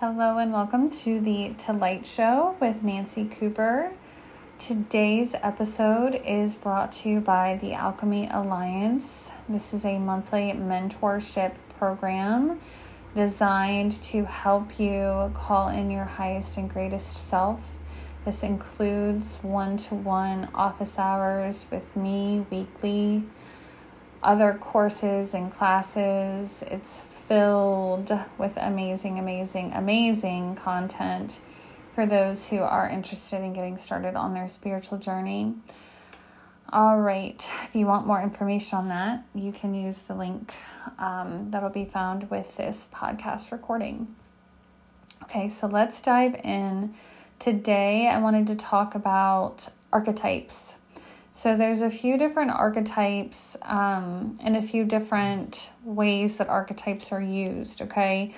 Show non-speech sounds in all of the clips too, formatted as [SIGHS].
Hello and welcome to the To Light Show with Nancy Cooper. Today's episode is brought to you by the Alchemy Alliance. This is a monthly mentorship program designed to help you call in your highest and greatest self. This includes one to one office hours with me weekly, other courses and classes. It's filled with amazing, amazing, amazing content for those who are interested in getting started on their spiritual journey. All right, if you want more information on that, you can use the link um, that'll be found with this podcast recording. Okay, so let's dive in. Today, I wanted to talk about archetypes. So there's a few different archetypes um, and a few different ways that archetypes are used, okay?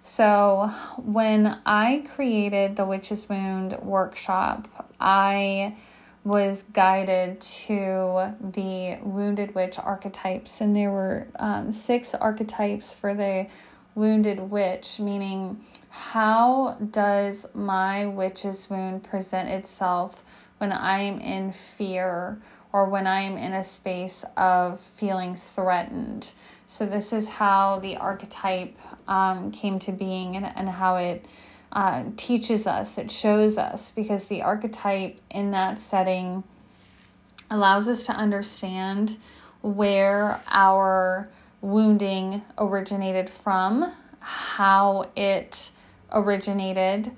So when I created the Witch's Wound workshop, I was guided to the Wounded Witch archetypes, and there were um, six archetypes for the Wounded Witch, meaning how does my witch's wound present itself when I'm in fear or when I'm in a space of feeling threatened. So, this is how the archetype um, came to being and, and how it uh, teaches us, it shows us, because the archetype in that setting allows us to understand where our wounding originated from, how it originated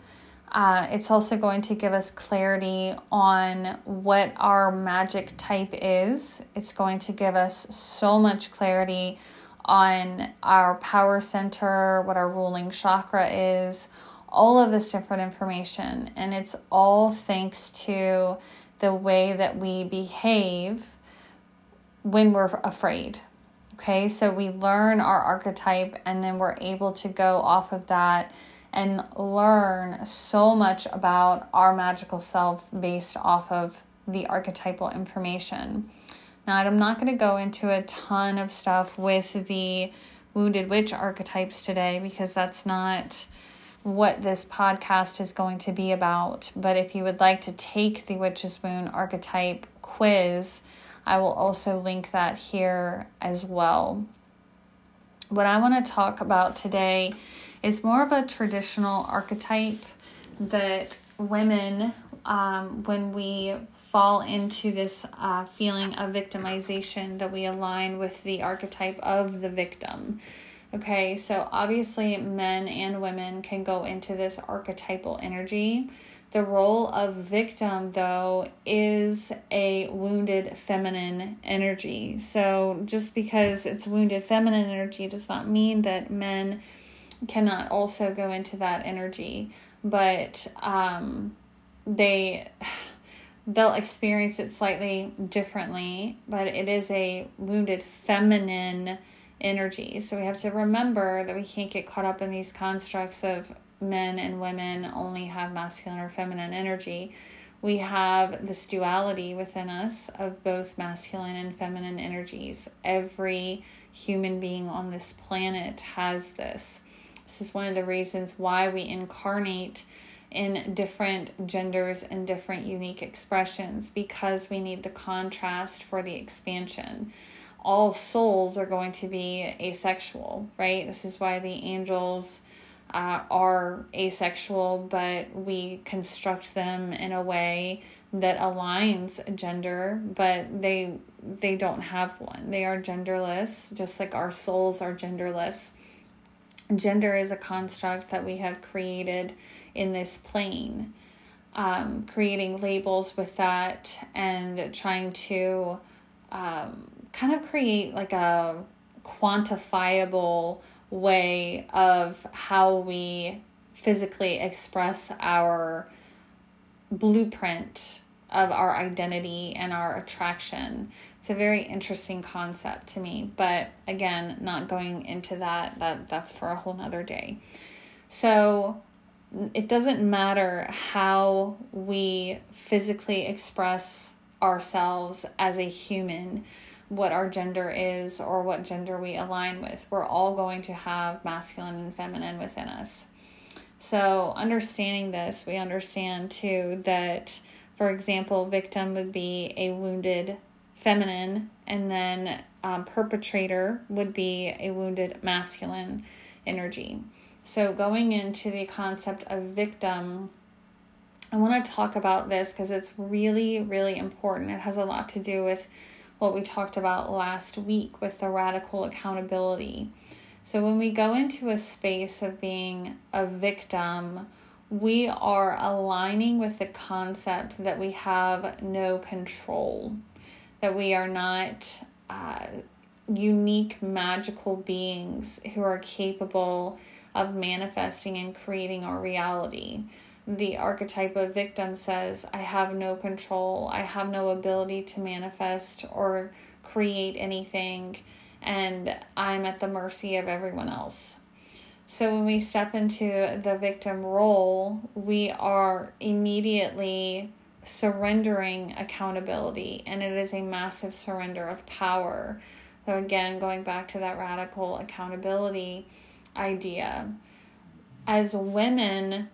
uh, it's also going to give us clarity on what our magic type is. It's going to give us so much clarity on our power center, what our ruling chakra is, all of this different information. And it's all thanks to the way that we behave when we're afraid. Okay, so we learn our archetype and then we're able to go off of that and learn so much about our magical self based off of the archetypal information. Now, I'm not going to go into a ton of stuff with the wounded witch archetypes today because that's not what this podcast is going to be about. But if you would like to take the witch's wound archetype quiz, I will also link that here as well. What I want to talk about today is more of a traditional archetype that women, um, when we fall into this uh, feeling of victimization, that we align with the archetype of the victim. Okay, so obviously, men and women can go into this archetypal energy. The role of victim, though, is a wounded feminine energy. So, just because it's wounded feminine energy does not mean that men cannot also go into that energy, but um, they [SIGHS] they'll experience it slightly differently, but it is a wounded feminine energy. So we have to remember that we can't get caught up in these constructs of men and women only have masculine or feminine energy. We have this duality within us of both masculine and feminine energies. Every human being on this planet has this. This is one of the reasons why we incarnate in different genders and different unique expressions because we need the contrast for the expansion. All souls are going to be asexual, right? This is why the angels uh, are asexual, but we construct them in a way that aligns gender, but they they don't have one. They are genderless, just like our souls are genderless gender is a construct that we have created in this plane. Um, creating labels with that and trying to um, kind of create like a quantifiable way of how we physically express our blueprint of our identity and our attraction. It's a very interesting concept to me, but again, not going into that that that's for a whole nother day. So it doesn't matter how we physically express ourselves as a human, what our gender is or what gender we align with. We're all going to have masculine and feminine within us. So, understanding this, we understand too that, for example, victim would be a wounded feminine, and then um, perpetrator would be a wounded masculine energy. So, going into the concept of victim, I want to talk about this because it's really, really important. It has a lot to do with what we talked about last week with the radical accountability. So, when we go into a space of being a victim, we are aligning with the concept that we have no control, that we are not uh, unique, magical beings who are capable of manifesting and creating our reality. The archetype of victim says, I have no control, I have no ability to manifest or create anything and I'm at the mercy of everyone else. So when we step into the victim role, we are immediately surrendering accountability, and it is a massive surrender of power. So, again, going back to that radical accountability idea, as women,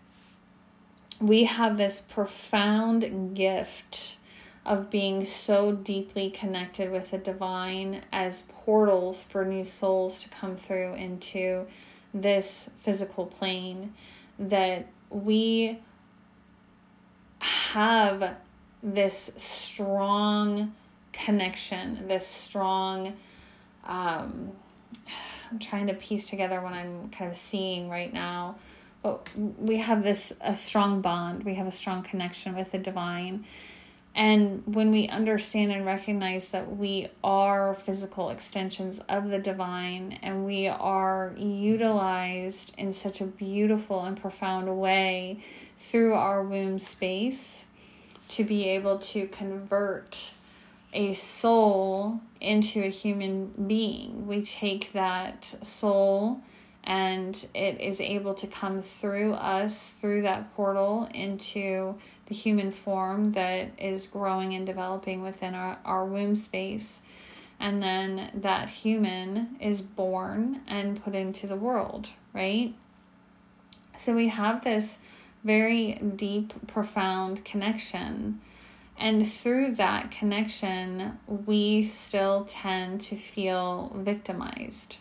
we have this profound gift of being so deeply connected with the divine as portals for new souls to come through into this physical plane that we have this strong connection, this strong um, I'm trying to piece together what I'm kind of seeing right now. But we have this a strong bond. We have a strong connection with the divine and when we understand and recognize that we are physical extensions of the divine and we are utilized in such a beautiful and profound way through our womb space to be able to convert a soul into a human being, we take that soul and it is able to come through us through that portal into the human form that is growing and developing within our, our womb space. And then that human is born and put into the world, right? So we have this very deep, profound connection. And through that connection, we still tend to feel victimized.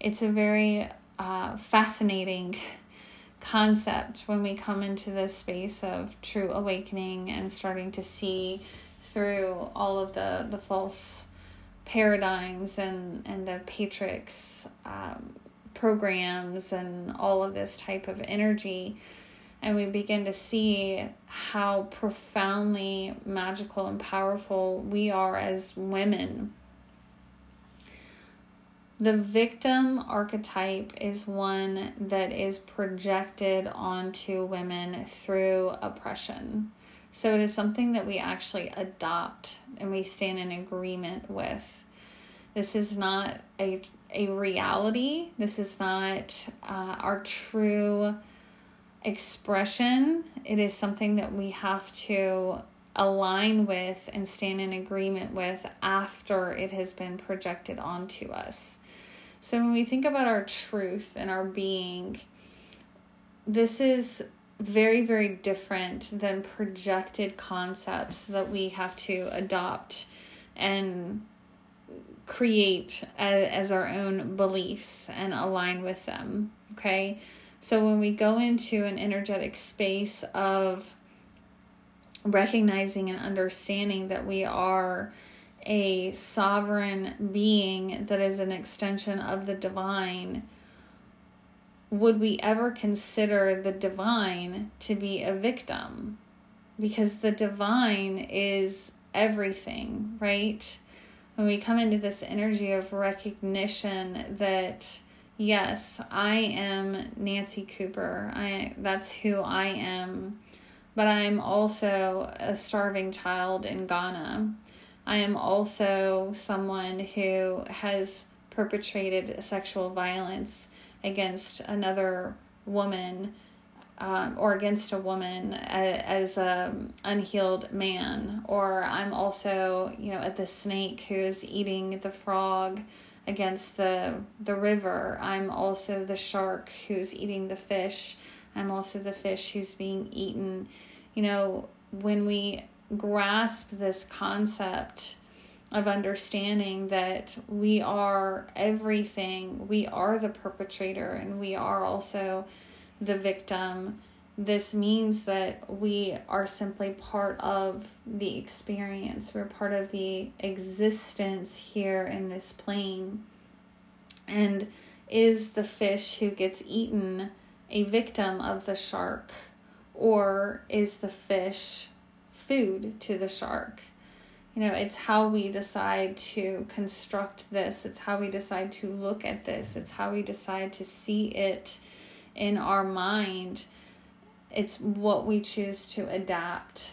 It's a very uh, fascinating concept when we come into this space of true awakening and starting to see through all of the, the false paradigms and, and the patrix um, programs and all of this type of energy. And we begin to see how profoundly magical and powerful we are as women the victim archetype is one that is projected onto women through oppression. So it is something that we actually adopt and we stand in agreement with. This is not a, a reality, this is not uh, our true expression. It is something that we have to align with and stand in agreement with after it has been projected onto us. So when we think about our truth and our being, this is very, very different than projected concepts that we have to adopt and create as, our own beliefs and align with them. Okay. So when we go into an energetic space of recognizing and understanding that we are a sovereign being that is an extension of the divine, would we ever consider the divine to be a victim? Because the divine is everything, right? When we come into this energy of recognition that yes, I am Nancy Cooper. I that's who I am. But I'm also a starving child in Ghana. I am also someone who has perpetrated sexual violence against another woman um, or against a woman as, as an unhealed man. Or I'm also, you know, at the snake who is eating the frog against the the river. I'm also the shark who's eating the fish I'm also the fish who's being eaten. You know, when we grasp this concept of understanding that we are everything, we are the perpetrator, and we are also the victim. This means that we are simply part of the experience. We're part of the existence here in this plane. And is the fish who gets eaten a victim of the shark? Or is the fish food to the shark? You know, it's how we decide to construct this, it's how we decide to look at this, it's how we decide to see it in our mind. It's what we choose to adapt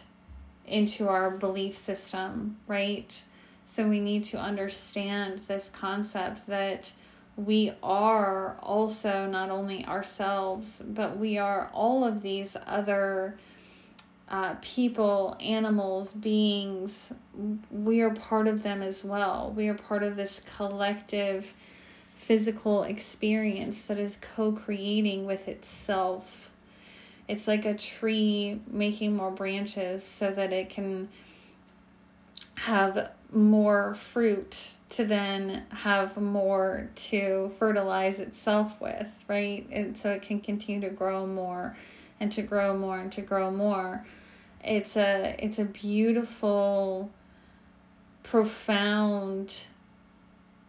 into our belief system, right? So we need to understand this concept that we are also not only ourselves, but we are all of these other uh, people, animals, beings. We are part of them as well. We are part of this collective physical experience that is co creating with itself. It's like a tree making more branches so that it can have more fruit to then have more to fertilize itself with, right? And so it can continue to grow more and to grow more and to grow more. It's a it's a beautiful profound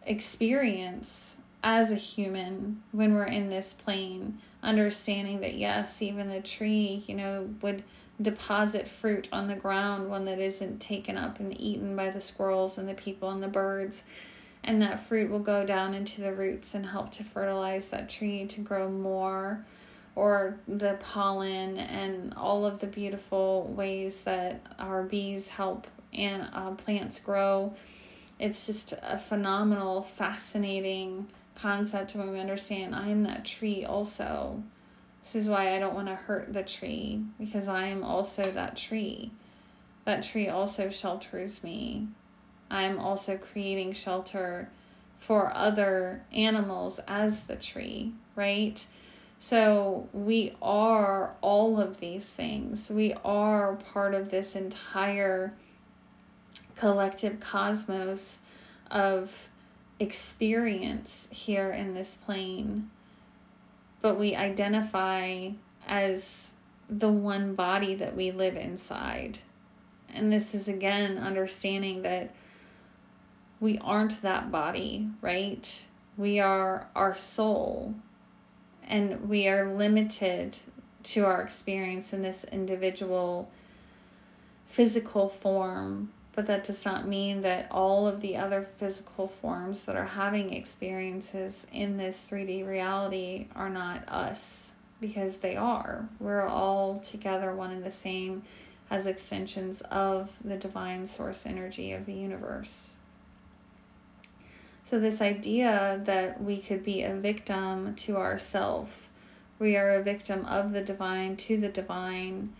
experience as a human when we're in this plane understanding that yes even the tree you know would deposit fruit on the ground, one that isn't taken up and eaten by the squirrels and the people and the birds. And that fruit will go down into the roots and help to fertilize that tree to grow more, or the pollen and all of the beautiful ways that our bees help and uh, plants grow. It's just a phenomenal, fascinating concept when we understand I'm that tree also. This is why I don't want to hurt the tree because I am also that tree. That tree also shelters me. I'm also creating shelter for other animals as the tree, right? So we are all of these things. We are part of this entire collective cosmos of experience here in this plane but we identify as the one body that we live inside. And this is again understanding that we aren't that body, right? We are our soul, and we are limited to our experience in this individual physical form but that does not mean that all of the other physical forms that are having experiences in this 3D reality are not us, because they are. We're all together, one and the same, as extensions of the divine source energy of the universe. So, this idea that we could be a victim to ourself, we are a victim of the divine to the divine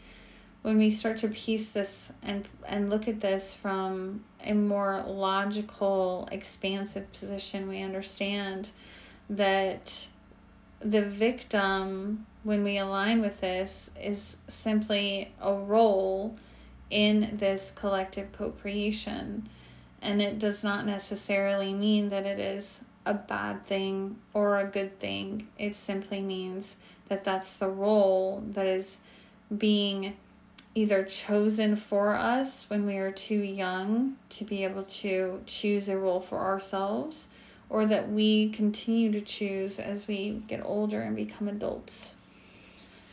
when we start to piece this and and look at this from a more logical expansive position we understand that the victim when we align with this is simply a role in this collective co-creation. And it does not necessarily mean that it is a bad thing or a good thing. It simply means that that's the role that is being either chosen for us when we are too young to be able to choose a role for ourselves, or that we continue to choose as we get older and become adults.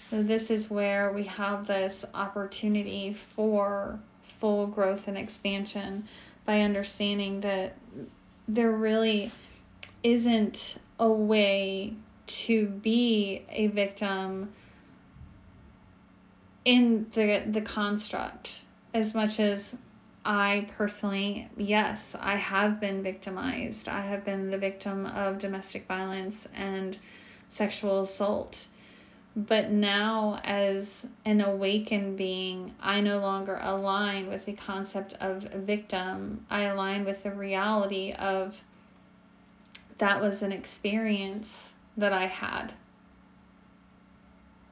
So, this is where we have this opportunity for full growth and expansion by understanding that there really isn't a way to be a victim in the the construct as much as I personally, yes, I have been victimized. I have been the victim of domestic violence and sexual assault. But now, as an awakened being, I no longer align with the concept of victim. I align with the reality of that was an experience that I had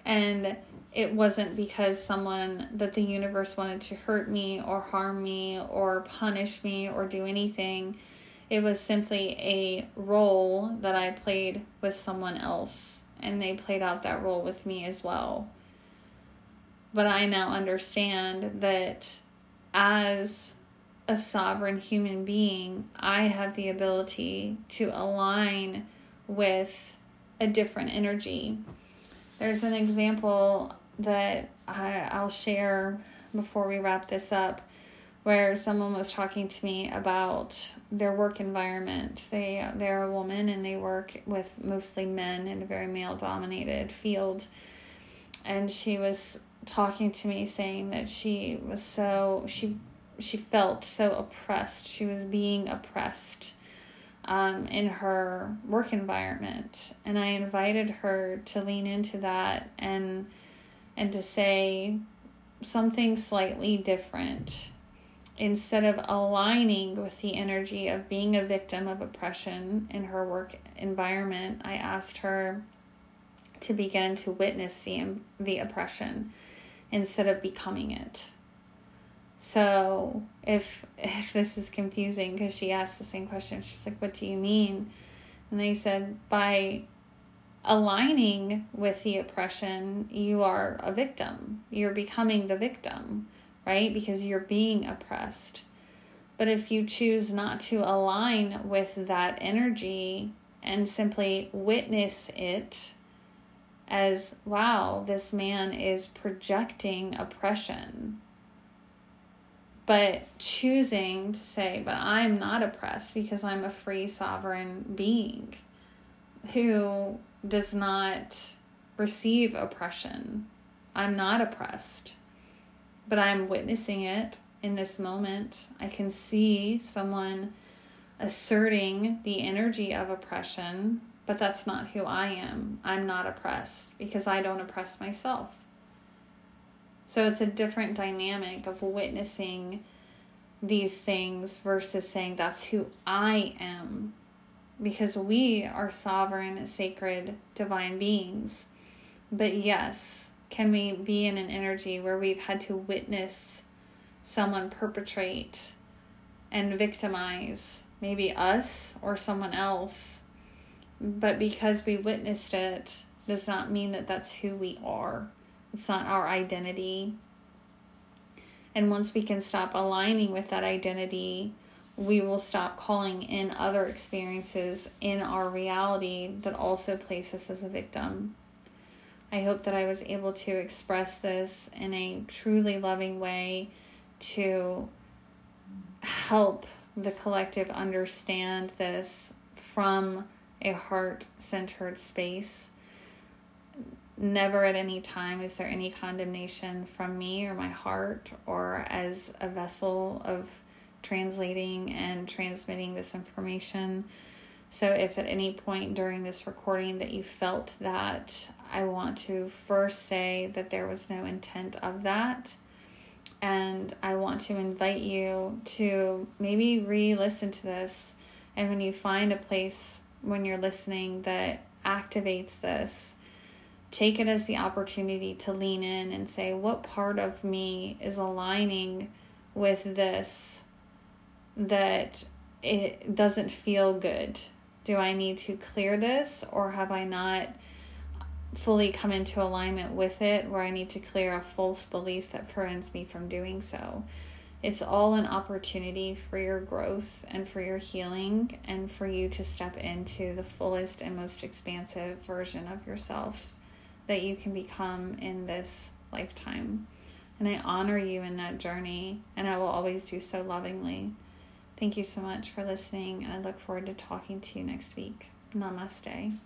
And it wasn't because someone that the universe wanted to hurt me or harm me or punish me or do anything. It was simply a role that I played with someone else, and they played out that role with me as well. But I now understand that as a sovereign human being, I have the ability to align with a different energy. There's an example that I, I'll share before we wrap this up where someone was talking to me about their work environment. They they're a woman and they work with mostly men in a very male dominated field. And she was talking to me saying that she was so she she felt so oppressed. She was being oppressed um, in her work environment, and I invited her to lean into that and and to say something slightly different. Instead of aligning with the energy of being a victim of oppression in her work environment i asked her to begin to witness the the oppression instead of becoming it so if if this is confusing because she asked the same question she was like what do you mean and they said by aligning with the oppression, you are a victim. You're becoming the victim, right? Because you're being oppressed. But if you choose not to align with that energy and simply witness it as, wow, this man is projecting oppression. But choosing to say, but I'm not oppressed because I'm a free sovereign being who does not receive oppression. I'm not oppressed, but I'm witnessing it in this moment. I can see someone asserting the energy of oppression, but that's not who I am. I'm not oppressed because I don't oppress myself. So it's a different dynamic of witnessing these things versus saying that's who I am because we are sovereign, sacred, divine beings. But yes, can we be in an energy where we've had to witness someone perpetrate and victimize maybe us or someone else? But because we witnessed it, does not mean that that's who we are. It's not our identity. And once we can stop aligning with that identity, we will stop calling in other experiences in our reality that also place us as a victim. I hope that I was able to express this in a truly loving way to help the collective understand this from a heart centered space. Never at any time is there any condemnation from me or my heart or as a vessel of translating and transmitting this information. So, if at any point during this recording that you felt that, I want to first say that there was no intent of that. And I want to invite you to maybe re listen to this. And when you find a place when you're listening that activates this, take it as the opportunity to lean in and say, What part of me is aligning with this that it doesn't feel good. Do I need to clear this or have I not fully come into alignment with it where I need to clear a false belief that prevents me from doing so? It's all an opportunity for your growth and for your healing and for you to step into the fullest and most expansive version of yourself that you can become in this lifetime. And I honor you in that journey, and I will always do so lovingly. Thank you so much for listening, and I look forward to talking to you next week. Namaste.